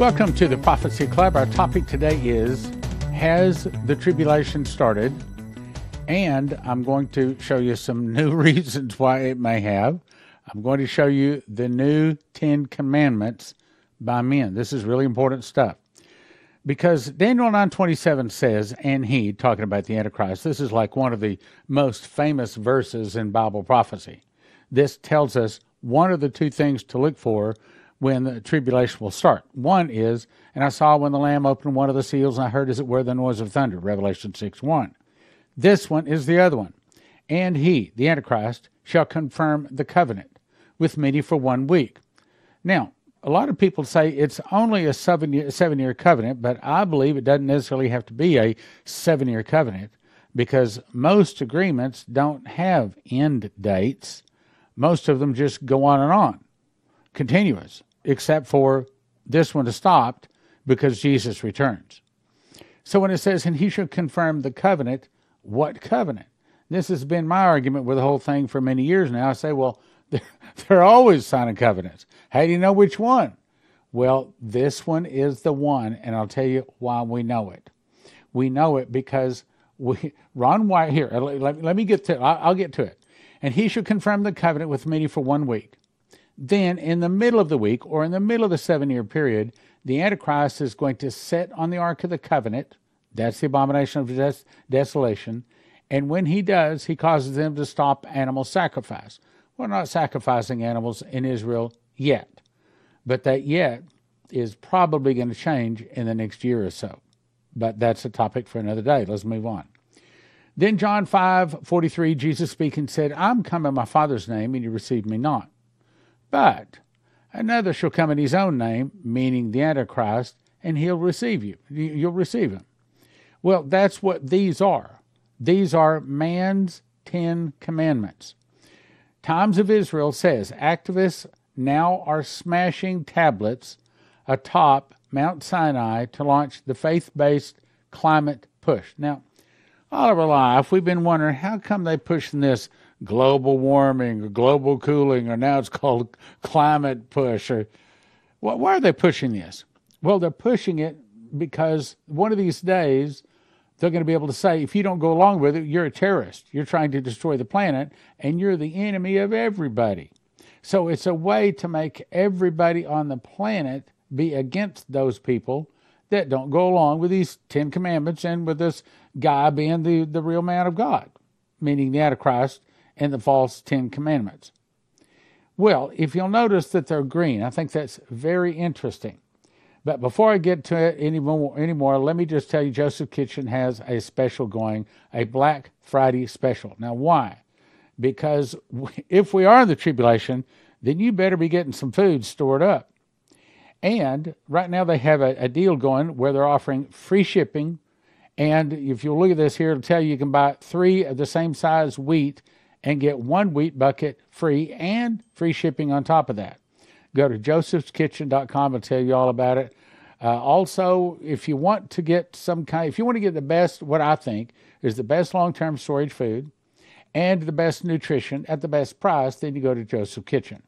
Welcome to the Prophecy Club. Our topic today is Has the Tribulation Started? And I'm going to show you some new reasons why it may have. I'm going to show you the new Ten Commandments by men. This is really important stuff. Because Daniel 9:27 says, and he talking about the Antichrist. This is like one of the most famous verses in Bible prophecy. This tells us one of the two things to look for when the tribulation will start. One is, and I saw when the Lamb opened one of the seals, and I heard as it were the noise of thunder, Revelation 6 1. This one is the other one. And he, the Antichrist, shall confirm the covenant with many for one week. Now, a lot of people say it's only a seven year, seven year covenant, but I believe it doesn't necessarily have to be a seven year covenant because most agreements don't have end dates. Most of them just go on and on, continuous except for this one is stopped because Jesus returns. So when it says, and he shall confirm the covenant, what covenant? This has been my argument with the whole thing for many years now. I say, well, they're, they're always signing covenants. How do you know which one? Well, this one is the one, and I'll tell you why we know it. We know it because we, Ron Wyatt, here, let, let me get to I'll, I'll get to it. And he shall confirm the covenant with me for one week. Then, in the middle of the week or in the middle of the seven year period, the Antichrist is going to sit on the Ark of the Covenant. That's the abomination of des- desolation. And when he does, he causes them to stop animal sacrifice. We're not sacrificing animals in Israel yet, but that yet is probably going to change in the next year or so. But that's a topic for another day. Let's move on. Then John 5 43, Jesus speaking said, I'm come in my Father's name, and you receive me not. But another shall come in his own name, meaning the Antichrist, and he'll receive you. You'll receive him. Well, that's what these are. These are man's Ten Commandments. Times of Israel says activists now are smashing tablets atop Mount Sinai to launch the faith based climate push. Now, all of our life, we've been wondering how come they pushing this global warming or global cooling, or now it's called climate push. Or why are they pushing this? Well, they're pushing it because one of these days they're going to be able to say, if you don't go along with it, you're a terrorist. You're trying to destroy the planet, and you're the enemy of everybody. So it's a way to make everybody on the planet be against those people that don't go along with these Ten Commandments and with this guy being the, the real man of God, meaning the Antichrist and the false Ten Commandments. Well, if you'll notice that they're green, I think that's very interesting. But before I get to it anymore, anymore, let me just tell you Joseph Kitchen has a special going, a Black Friday special. Now, why? Because if we are in the tribulation, then you better be getting some food stored up. And right now they have a, a deal going where they're offering free shipping. And if you look at this here, it'll tell you you can buy three of the same size wheat and get one wheat bucket free and free shipping on top of that. Go to josephskitchen.com and tell you all about it. Uh, also, if you want to get some kind, if you want to get the best, what I think is the best long-term storage food and the best nutrition at the best price, then you go to Joseph Kitchen,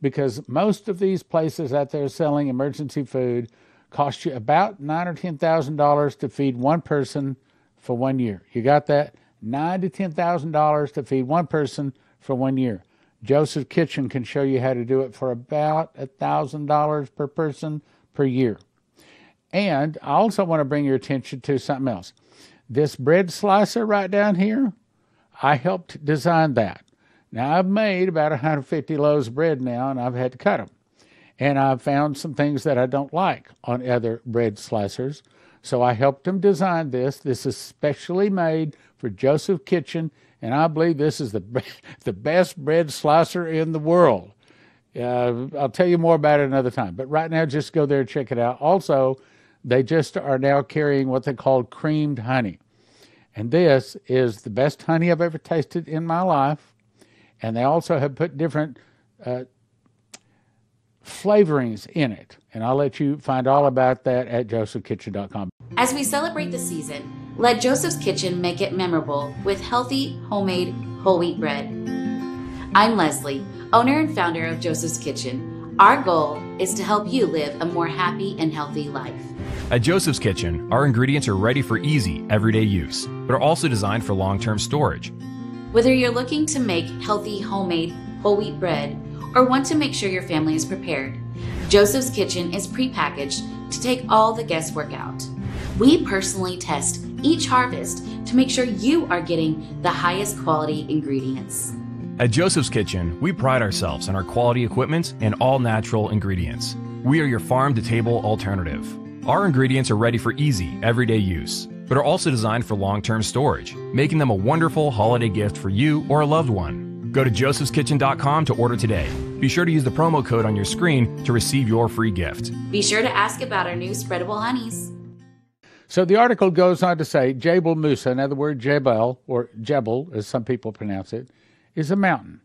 because most of these places out there selling emergency food cost you about nine or ten thousand dollars to feed one person for one year. You got that? Nine to ten thousand dollars to feed one person for one year. Joseph Kitchen can show you how to do it for about a thousand dollars per person per year. And I also want to bring your attention to something else. This bread slicer right down here, I helped design that. Now I've made about 150 loaves of bread now, and I've had to cut them. And I've found some things that I don't like on other bread slicers. So I helped him design this. This is specially made for Joseph Kitchen, and I believe this is the the best bread slicer in the world. Uh, I'll tell you more about it another time. But right now, just go there and check it out. Also, they just are now carrying what they call creamed honey, and this is the best honey I've ever tasted in my life. And they also have put different uh, flavorings in it. And I'll let you find all about that at josephkitchen.com. As we celebrate the season, let Joseph's Kitchen make it memorable with healthy, homemade, whole wheat bread. I'm Leslie, owner and founder of Joseph's Kitchen. Our goal is to help you live a more happy and healthy life. At Joseph's Kitchen, our ingredients are ready for easy, everyday use, but are also designed for long term storage. Whether you're looking to make healthy, homemade, whole wheat bread or want to make sure your family is prepared, Joseph's Kitchen is prepackaged to take all the guesswork out. We personally test each harvest to make sure you are getting the highest quality ingredients. At Joseph's Kitchen, we pride ourselves on our quality equipment and all natural ingredients. We are your farm to table alternative. Our ingredients are ready for easy, everyday use, but are also designed for long term storage, making them a wonderful holiday gift for you or a loved one. Go to josephskitchen.com to order today. Be sure to use the promo code on your screen to receive your free gift. Be sure to ask about our new spreadable honeys. So the article goes on to say Jebel Musa, in other words, Jebel, or Jebel, as some people pronounce it, is a mountain.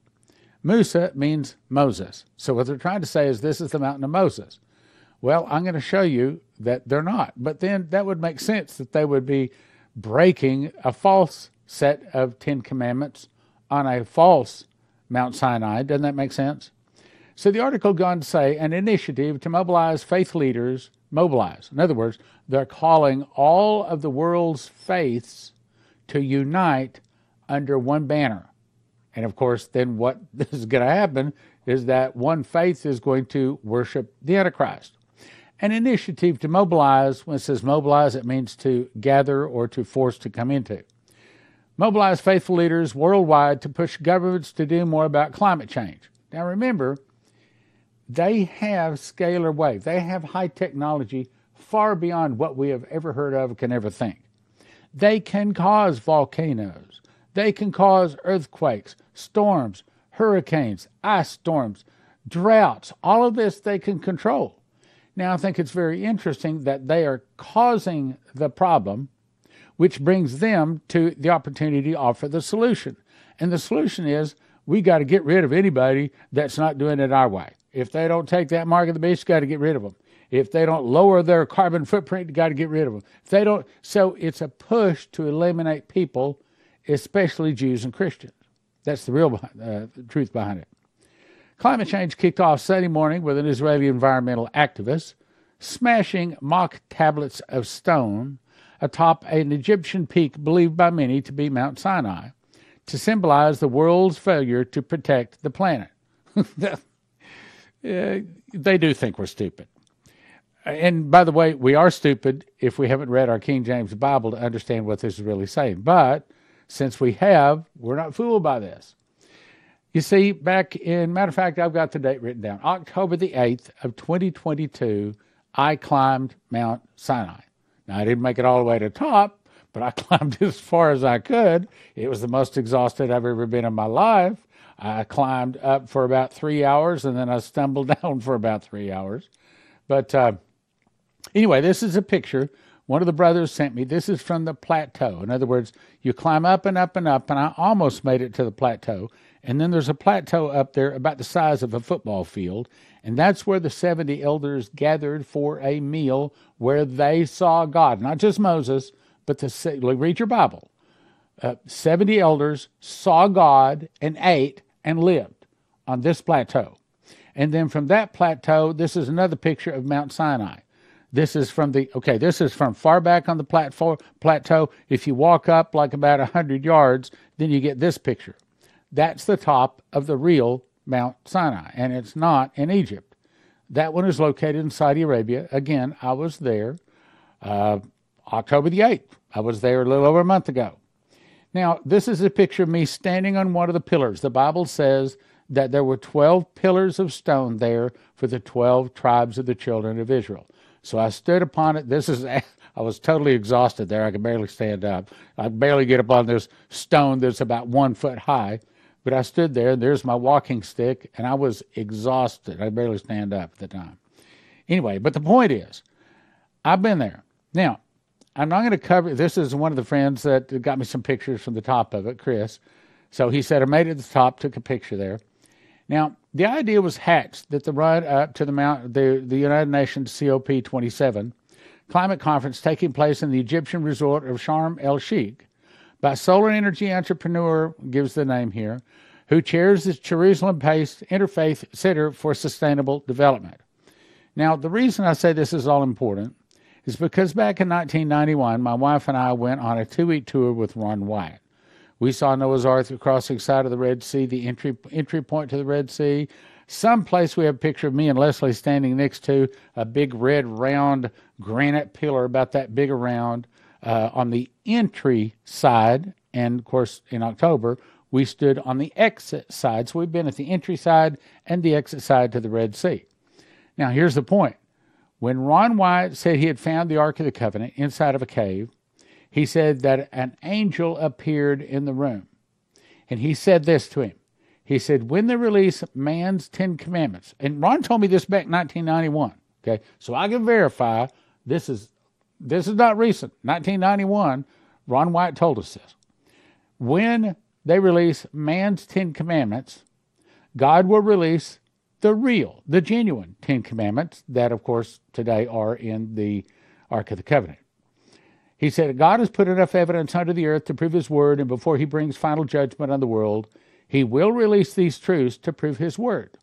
Musa means Moses. So what they're trying to say is this is the mountain of Moses. Well, I'm going to show you that they're not. But then that would make sense that they would be breaking a false set of Ten Commandments on a false Mount Sinai. Doesn't that make sense? So the article goes on to say an initiative to mobilize faith leaders, mobilize. In other words, they're calling all of the world's faiths to unite under one banner. And of course, then what is going to happen is that one faith is going to worship the Antichrist. An initiative to mobilize, when it says mobilize, it means to gather or to force to come into. Mobilize faithful leaders worldwide to push governments to do more about climate change. Now remember, they have scalar wave. They have high technology far beyond what we have ever heard of, can ever think. They can cause volcanoes. They can cause earthquakes, storms, hurricanes, ice storms, droughts. All of this they can control. Now, I think it's very interesting that they are causing the problem, which brings them to the opportunity to offer the solution. And the solution is we got to get rid of anybody that's not doing it our way. If they don't take that mark of the beast, got to get rid of them. If they don't lower their carbon footprint, got to get rid of them. If they don't, so it's a push to eliminate people, especially Jews and Christians. That's the real uh, truth behind it. Climate change kicked off Sunday morning with an Israeli environmental activist smashing mock tablets of stone atop an Egyptian peak believed by many to be Mount Sinai to symbolize the world's failure to protect the planet. Uh, they do think we're stupid. And by the way, we are stupid if we haven't read our King James Bible to understand what this is really saying. But since we have, we're not fooled by this. You see, back in matter of fact, I've got the date written down. October the 8th of 2022, I climbed Mount Sinai. Now I didn't make it all the way to the top, but I climbed as far as I could. It was the most exhausted I've ever been in my life. I climbed up for about three hours and then I stumbled down for about three hours. But uh, anyway, this is a picture one of the brothers sent me. This is from the plateau. In other words, you climb up and up and up, and I almost made it to the plateau. And then there's a plateau up there about the size of a football field. And that's where the 70 elders gathered for a meal where they saw God. Not just Moses, but the, read your Bible. Uh, 70 elders saw God and ate and lived on this plateau. And then from that plateau, this is another picture of Mount Sinai. This is from the okay. This is from far back on the platform plateau. If you walk up like about a hundred yards, then you get this picture. That's the top of the real Mount Sinai, and it's not in Egypt. That one is located in Saudi Arabia. Again, I was there uh, October the eighth. I was there a little over a month ago. Now, this is a picture of me standing on one of the pillars. The Bible says that there were 12 pillars of stone there for the 12 tribes of the children of Israel. So I stood upon it. This is, I was totally exhausted there. I could barely stand up. I could barely get up on this stone that's about one foot high. But I stood there, and there's my walking stick, and I was exhausted. I barely stand up at the time. Anyway, but the point is, I've been there. Now, I'm not going to cover. This is one of the friends that got me some pictures from the top of it, Chris. So he said I made it to the top, took a picture there. Now, the idea was hatched that the run up to the Mount, the, the United Nations COP27 climate conference taking place in the Egyptian resort of Sharm el Sheikh by solar energy entrepreneur, gives the name here, who chairs the Jerusalem based Interfaith Center for Sustainable Development. Now, the reason I say this is all important is because back in 1991, my wife and I went on a two week tour with Ron Wyatt. We saw Noah's Ark the side of the Red Sea, the entry, entry point to the Red Sea. Someplace we have a picture of me and Leslie standing next to a big red round granite pillar about that big around uh, on the entry side. And of course, in October, we stood on the exit side. So we've been at the entry side and the exit side to the Red Sea. Now, here's the point. When Ron Wyatt said he had found the Ark of the Covenant inside of a cave, he said that an angel appeared in the room. And he said this to him. He said, When they release man's Ten Commandments, and Ron told me this back in 1991. Okay, so I can verify this is this is not recent. 1991, Ron Wyatt told us this. When they release man's Ten Commandments, God will release the real, the genuine Ten Commandments that, of course, today are in the Ark of the Covenant. He said, God has put enough evidence under the earth to prove his word, and before he brings final judgment on the world, he will release these truths to prove his word.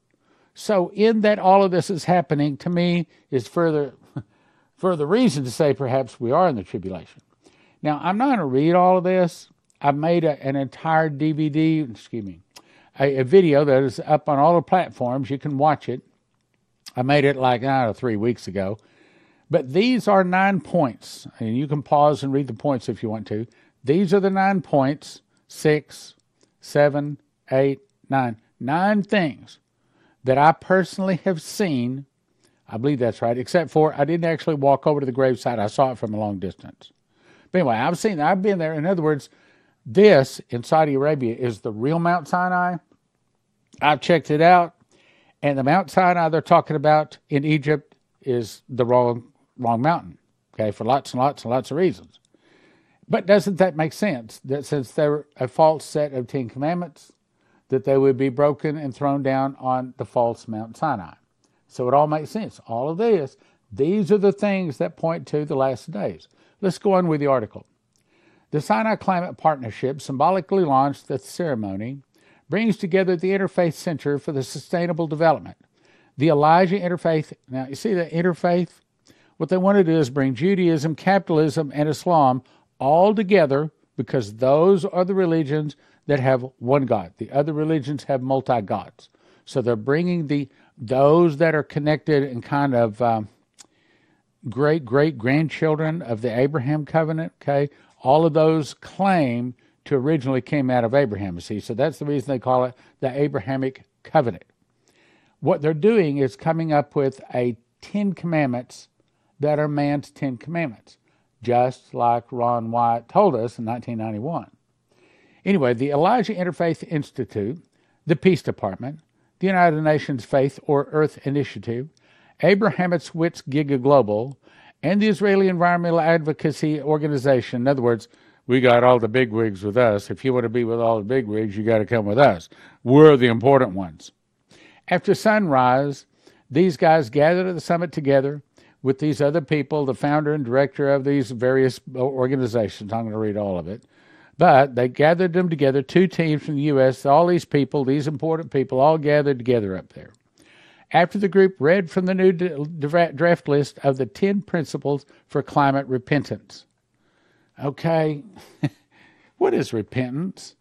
So, in that all of this is happening, to me, is further, further reason to say perhaps we are in the tribulation. Now, I'm not going to read all of this. I made a, an entire DVD, excuse me, a, a, video that is up on all the platforms. You can watch it. I made it like know, three weeks ago. But these are nine points, and you can pause and read the points if you want to. These are the nine points six, seven, eight, nine. Nine things that I personally have seen. I believe that's right, except for I didn't actually walk over to the gravesite. I saw it from a long distance. But anyway, I've seen, I've been there. In other words, this in Saudi Arabia is the real Mount Sinai. I've checked it out, and the Mount Sinai they're talking about in Egypt is the wrong wrong mountain. Okay, for lots and lots and lots of reasons. But doesn't that make sense? That since they're a false set of Ten Commandments, that they would be broken and thrown down on the false Mount Sinai. So it all makes sense. All of this, these are the things that point to the last days. Let's go on with the article. The Sinai Climate Partnership symbolically launched the ceremony, brings together the Interfaith Center for the Sustainable Development, the Elijah Interfaith. Now, you see the interfaith? What they want to do is bring Judaism, capitalism, and Islam all together because those are the religions that have one God. The other religions have multi gods. So they're bringing the those that are connected and kind of um, great great grandchildren of the Abraham covenant. Okay, all of those claim to originally came out of Abraham. See, so that's the reason they call it the Abrahamic covenant. What they're doing is coming up with a Ten Commandments that are man's Ten Commandments, just like Ron Wyatt told us in 1991. Anyway, the Elijah Interfaith Institute, the Peace Department, the United Nations Faith or Earth Initiative, Abrahamowitz Giga Global, and the Israeli Environmental Advocacy Organization. In other words, we got all the big wigs with us. If you want to be with all the big wigs, you got to come with us. We're the important ones. After sunrise, these guys gathered at the summit together with these other people, the founder and director of these various organizations. I'm going to read all of it. But they gathered them together, two teams from the U.S., all these people, these important people, all gathered together up there after the group read from the new draft list of the 10 principles for climate repentance. Okay, what is repentance?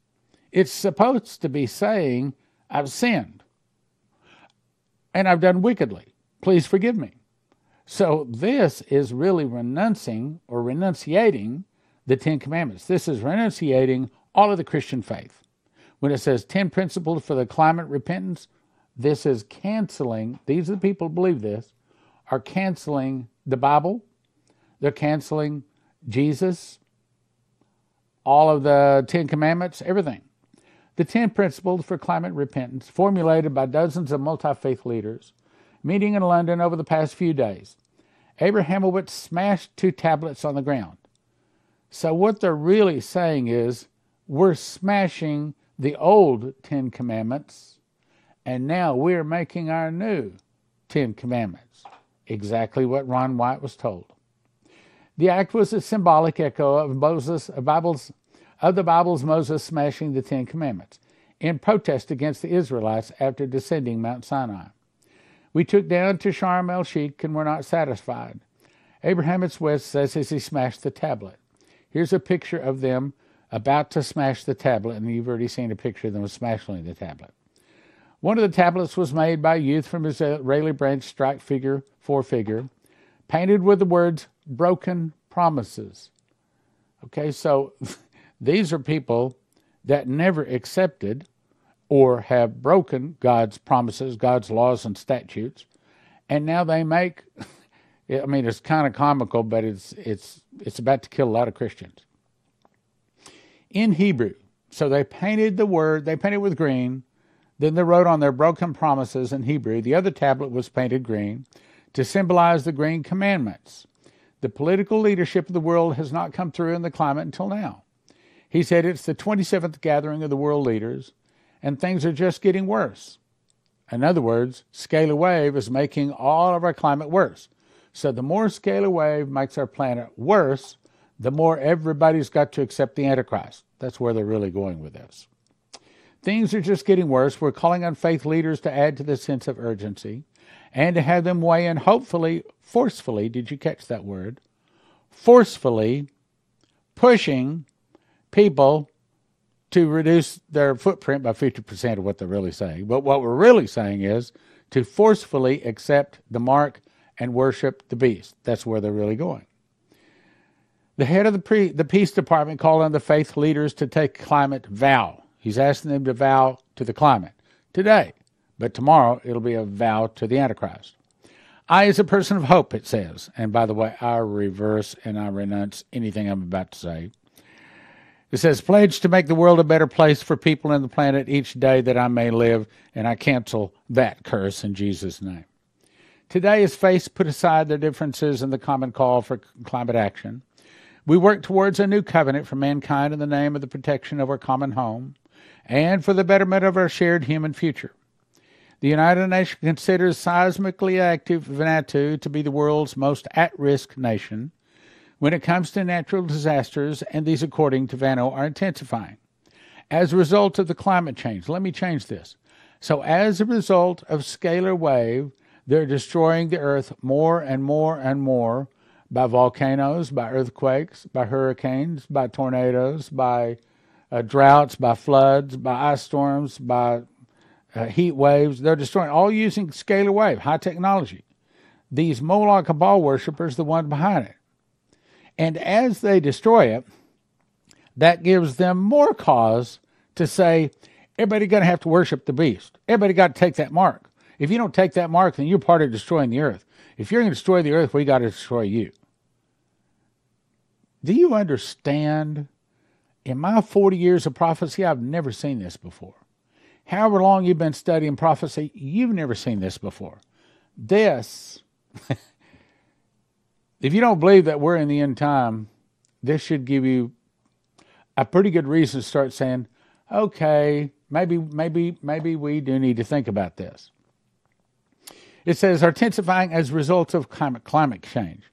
It's supposed to be saying, I've sinned and I've done wickedly. Please forgive me. So this is really renouncing or renunciating the Ten Commandments. This is renunciating all of the Christian faith. When it says 10 principles for the climate repentance, this is canceling, these are the people who believe this, are canceling the Bible, they're canceling Jesus, all of the Ten Commandments, everything. The Ten Principles for Climate Repentance, formulated by dozens of multi faith leaders, meeting in London over the past few days. Abrahamowitz smashed two tablets on the ground. So, what they're really saying is, we're smashing the old Ten Commandments and now we're making our new Ten Commandments. Exactly what Ron Wyatt was told. The act was a symbolic echo of Moses, of, Bible's, of the Bible's Moses smashing the Ten Commandments. in protest against the Israelites after descending Mount Sinai. We took down to Sharm el Sheikh and were not satisfied. Abraham West says as he smashed the tablet. Here's a picture of them about to smash the tablet, and you've already seen a picture of them smashing the tablet. One of the tablets was made by a youth from Israeli branch strike figure, four figure, painted with the words broken promises. Okay, so these are people that never accepted or have broken God's promises, God's laws and statutes, and now they make I mean it's kind of comical, but it's it's it's about to kill a lot of Christians. In Hebrew, so they painted the word, they painted with green, then they wrote on their broken promises in Hebrew. The other tablet was painted green to symbolize the green commandments. The political leadership of the world has not come through in the climate until now. He said it's the 27th gathering of the world leaders, and things are just getting worse. In other words, scalar wave is making all of our climate worse. So the more scalar wave makes our planet worse, the more everybody's got to accept the Antichrist. That's where they're really going with this. Things are just getting worse. We're calling on faith leaders to add to the sense of urgency and to have them weigh in, hopefully, forcefully. Did you catch that word? Forcefully pushing people to reduce their footprint by 50% of what they're really saying. But what we're really saying is to forcefully accept the mark and worship the beast. That's where they're really going. The head of the, pre- the peace department called on the faith leaders to take climate vow. He's asking them to vow to the climate today, but tomorrow it'll be a vow to the Antichrist. I, as a person of hope, it says, and by the way, I reverse and I renounce anything I'm about to say. It says, pledge to make the world a better place for people and the planet each day that I may live, and I cancel that curse in Jesus' name. Today, as faiths put aside their differences in the common call for climate action, we work towards a new covenant for mankind in the name of the protection of our common home and for the betterment of our shared human future. The United Nations considers seismically active Vanuatu to be the world's most at risk nation when it comes to natural disasters, and these, according to Vano, are intensifying. As a result of the climate change, let me change this. So, as a result of scalar wave, they're destroying the earth more and more and more by volcanoes, by earthquakes, by hurricanes, by tornadoes, by uh, droughts, by floods, by ice storms, by uh, heat waves. They're destroying, all using scalar wave, high technology. These Moloch Baal worshippers, the one behind it. And as they destroy it, that gives them more cause to say, everybody going to have to worship the beast. Everybody got to take that mark. If you don't take that mark, then you're part of destroying the earth. If you're going to destroy the earth, we got to destroy you. Do you understand? In my 40 years of prophecy, I've never seen this before. However long you've been studying prophecy, you've never seen this before. This if you don't believe that we're in the end time, this should give you a pretty good reason to start saying, okay, maybe, maybe, maybe we do need to think about this. It says are intensifying as a result of climate, climate change.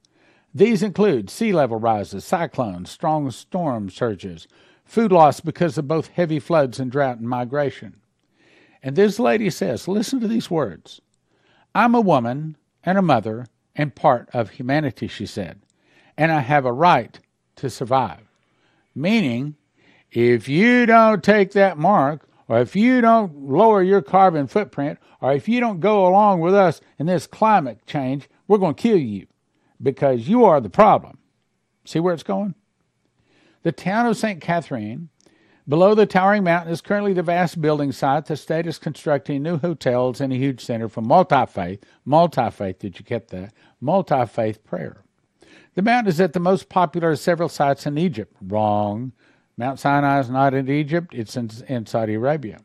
These include sea level rises, cyclones, strong storm surges, food loss because of both heavy floods and drought and migration. And this lady says, listen to these words I'm a woman and a mother and part of humanity, she said, and I have a right to survive. Meaning, if you don't take that mark, or if you don't lower your carbon footprint, or if you don't go along with us in this climate change, we're going to kill you because you are the problem. See where it's going? The town of St. Catherine Below the towering mountain is currently the vast building site. The state is constructing new hotels and a huge center for multi faith, multi faith, did you get that? Multi faith prayer. The mountain is at the most popular of several sites in Egypt. Wrong. Mount Sinai is not in Egypt, it's in, in Saudi Arabia.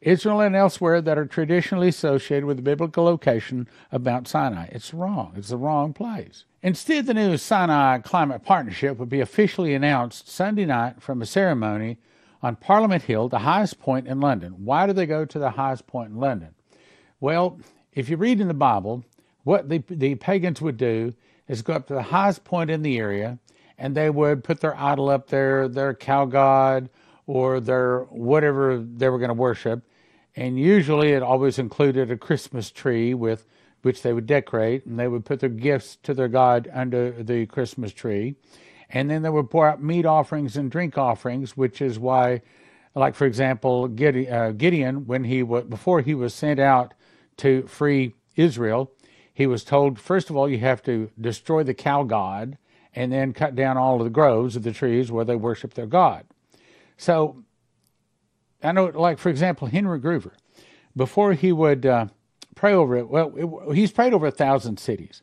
Israel and elsewhere that are traditionally associated with the biblical location of Mount Sinai. It's wrong. It's the wrong place. Instead, the new Sinai Climate Partnership would be officially announced Sunday night from a ceremony on Parliament Hill, the highest point in London. Why do they go to the highest point in London? Well, if you read in the Bible, what the, the pagans would do is go up to the highest point in the area and they would put their idol up there, their cow god, or their whatever they were going to worship. And usually it always included a Christmas tree with which they would decorate and they would put their gifts to their God under the Christmas tree. And then they would pour out meat offerings and drink offerings, which is why, like for example, uh, Gideon, when he was, before he was sent out to free Israel, he was told, first of all, you have to destroy the cow god and then cut down all of the groves of the trees where they worship their God. So I know, like, for example, Henry Gruver, before he would uh, pray over it, well, it, he's prayed over a thousand cities.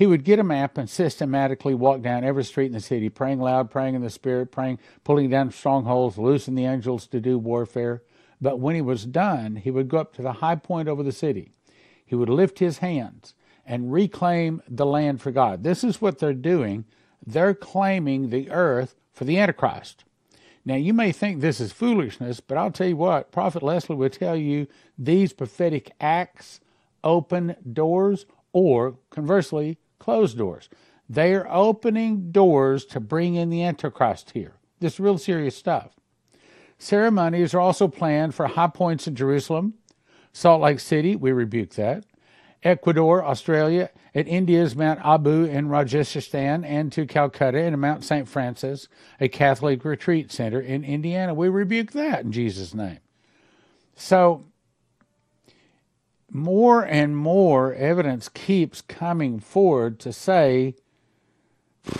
He would get a map and systematically walk down every street in the city, praying loud, praying in the spirit, praying, pulling down strongholds, loosing the angels to do warfare. But when he was done, he would go up to the high point over the city. He would lift his hands and reclaim the land for God. This is what they're doing. They're claiming the earth for the Antichrist. Now, you may think this is foolishness, but I'll tell you what, Prophet Leslie will tell you these prophetic acts open doors or, conversely, close doors. They are opening doors to bring in the Antichrist here. This is real serious stuff. Ceremonies are also planned for high points in Jerusalem, Salt Lake City, we rebuke that, Ecuador, Australia, at India's Mount Abu in Rajasthan, and to Calcutta and Mount St. Francis, a Catholic retreat center in Indiana. We rebuke that in Jesus' name. So, more and more evidence keeps coming forward to say,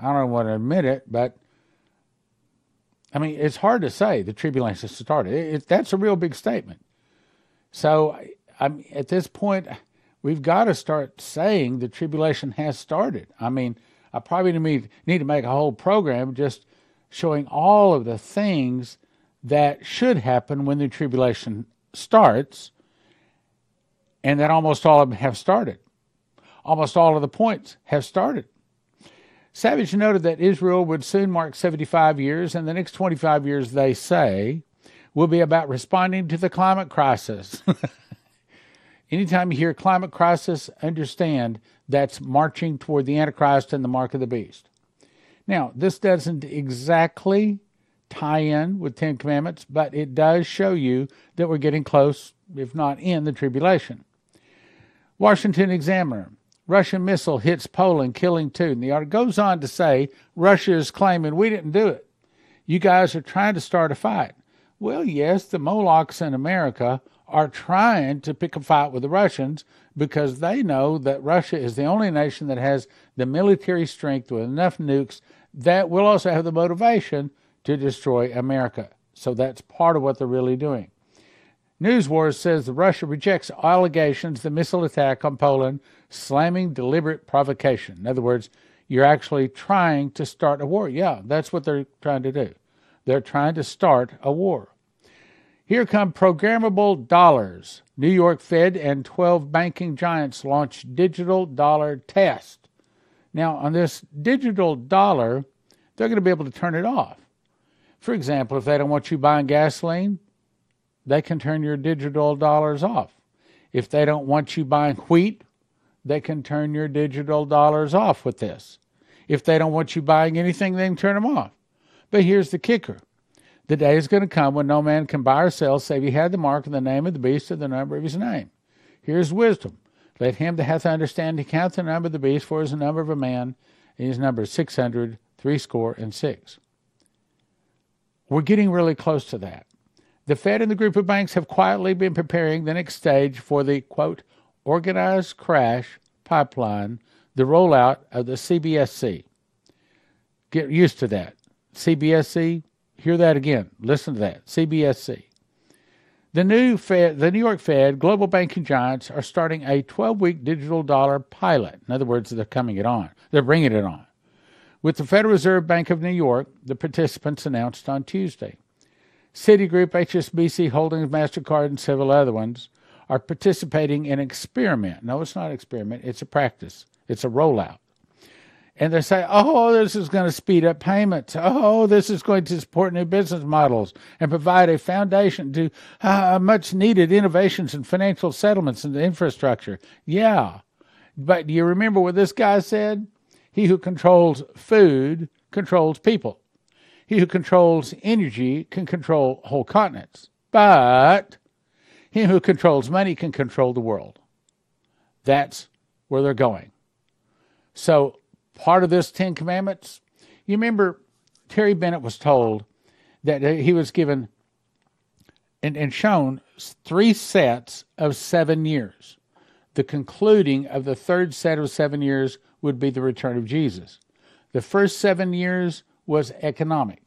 I don't want to admit it, but I mean, it's hard to say the tribulation started. It, it, that's a real big statement. So I'm, at this point, we've got to start saying the tribulation has started. I mean, I probably need, need to make a whole program just showing all of the things that should happen when the tribulation starts, and that almost all of them have started. Almost all of the points have started. Savage noted that Israel would soon mark 75 years, and the next 25 years, they say, will be about responding to the climate crisis. Anytime you hear climate crisis, understand that's marching toward the Antichrist and the mark of the beast. Now, this doesn't exactly tie in with Ten Commandments, but it does show you that we're getting close, if not in the tribulation. Washington Examiner. Russian missile hits Poland, killing two. And the article goes on to say Russia is claiming we didn't do it. You guys are trying to start a fight. Well, yes, the Molochs in America are trying to pick a fight with the Russians because they know that Russia is the only nation that has the military strength with enough nukes that will also have the motivation to destroy America. So that's part of what they're really doing. News Wars says that Russia rejects allegations the missile attack on Poland slamming deliberate provocation. In other words, you're actually trying to start a war. Yeah, that's what they're trying to do. They're trying to start a war. Here come programmable dollars. New York Fed and 12 banking giants launch digital dollar test. Now, on this digital dollar, they're going to be able to turn it off. For example, if they don't want you buying gasoline, they can turn your digital dollars off. If they don't want you buying wheat, they can turn your digital dollars off with this. If they don't want you buying anything, they can turn them off. But here's the kicker the day is going to come when no man can buy or sell save he had the mark of the name of the beast or the number of his name. Here's wisdom. Let him that hath understanding count the number of the beast, for it is the number of a man, and his number is six hundred, threescore and six. We're getting really close to that. The Fed and the group of banks have quietly been preparing the next stage for the quote organized crash pipeline, the rollout of the CBSC. Get used to that. CBSC, Hear that again. Listen to that. CBSC. The new Fed, the New York Fed, global banking giants are starting a 12-week digital dollar pilot. In other words, they're coming it on. They're bringing it on. With the Federal Reserve Bank of New York, the participants announced on Tuesday. Citigroup, HSBC Holdings, MasterCard, and several other ones are participating in an experiment. No, it's not an experiment. It's a practice. It's a rollout and they say, oh, this is going to speed up payments. Oh, this is going to support new business models and provide a foundation to uh, much needed innovations in financial settlements and infrastructure. Yeah. But do you remember what this guy said? He who controls food controls people. He who controls energy can control whole continents. But he who controls money can control the world. That's where they're going. So, part of this Ten Commandments, you remember Terry Bennett was told that he was given and, and shown three sets of seven years. The concluding of the third set of seven years would be the return of Jesus. The first seven years was economic.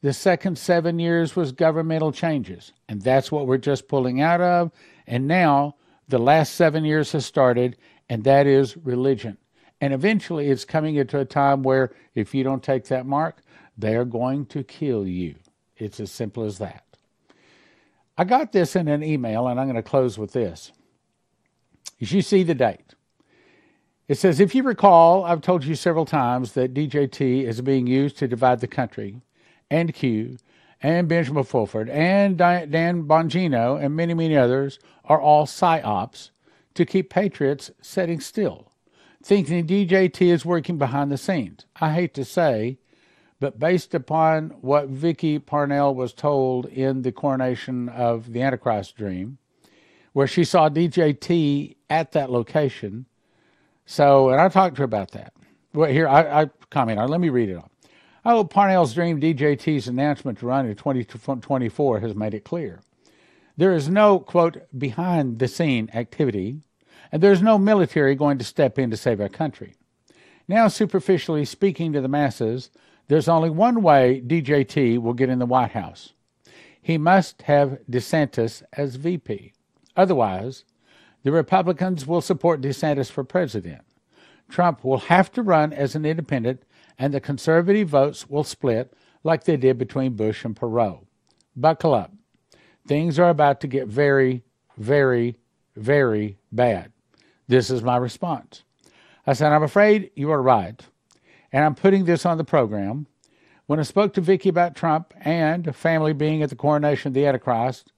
The second seven years was governmental changes, and that's what we're just pulling out of. And now the last seven years has started, and that is religion. And eventually it's coming into a time where if you don't take that mark, they are going to kill you. It's as simple as that. I got this in an email, and I'm going to close with this. As you see the date, it says, if you recall, I've told you several times that DJT is being used to divide the country, and Q, and Benjamin Fulford, and Dan Bongino, and many, many others are all psyops to keep patriots sitting still, thinking DJT is working behind the scenes. I hate to say, but based upon what Vicky Parnell was told in the coronation of the Antichrist dream, where she saw DJT at that location. So, and I talked to her about that. Well, here, I, I comment on. Let me read it on. I hope Parnell's dream DJT's announcement to run in 2024 has made it clear. There is no, quote, behind the scene activity, and there's no military going to step in to save our country. Now, superficially speaking to the masses, there's only one way DJT will get in the White House. He must have DeSantis as VP. Otherwise, the Republicans will support DeSantis for president. Trump will have to run as an independent, and the conservative votes will split like they did between Bush and Perot. Buckle up. Things are about to get very, very, very bad. This is my response. I said, I'm afraid you are right and I'm putting this on the program. When I spoke to Vicky about Trump and family being at the coronation of the Antichrist,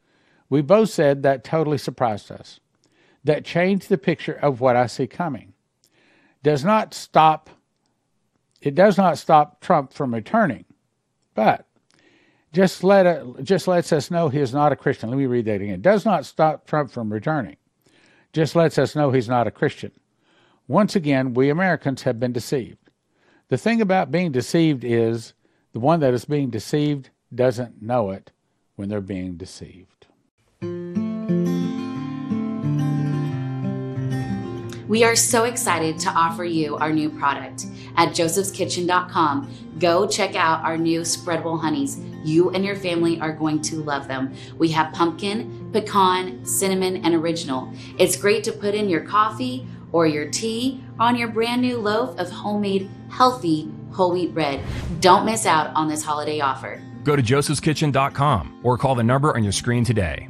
we both said that totally surprised us. That changed the picture of what I see coming. Does not stop it does not stop Trump from returning, but just let it, just lets us know he is not a Christian. Let me read that again. It does not stop Trump from returning. Just lets us know he's not a Christian. Once again, we Americans have been deceived. The thing about being deceived is the one that is being deceived doesn't know it when they're being deceived. We are so excited to offer you our new product at josephskitchen.com. Go check out our new spreadable honeys. You and your family are going to love them. We have pumpkin, pecan, cinnamon, and original. It's great to put in your coffee or your tea on your brand new loaf of homemade, healthy whole wheat bread. Don't miss out on this holiday offer. Go to josephskitchen.com or call the number on your screen today.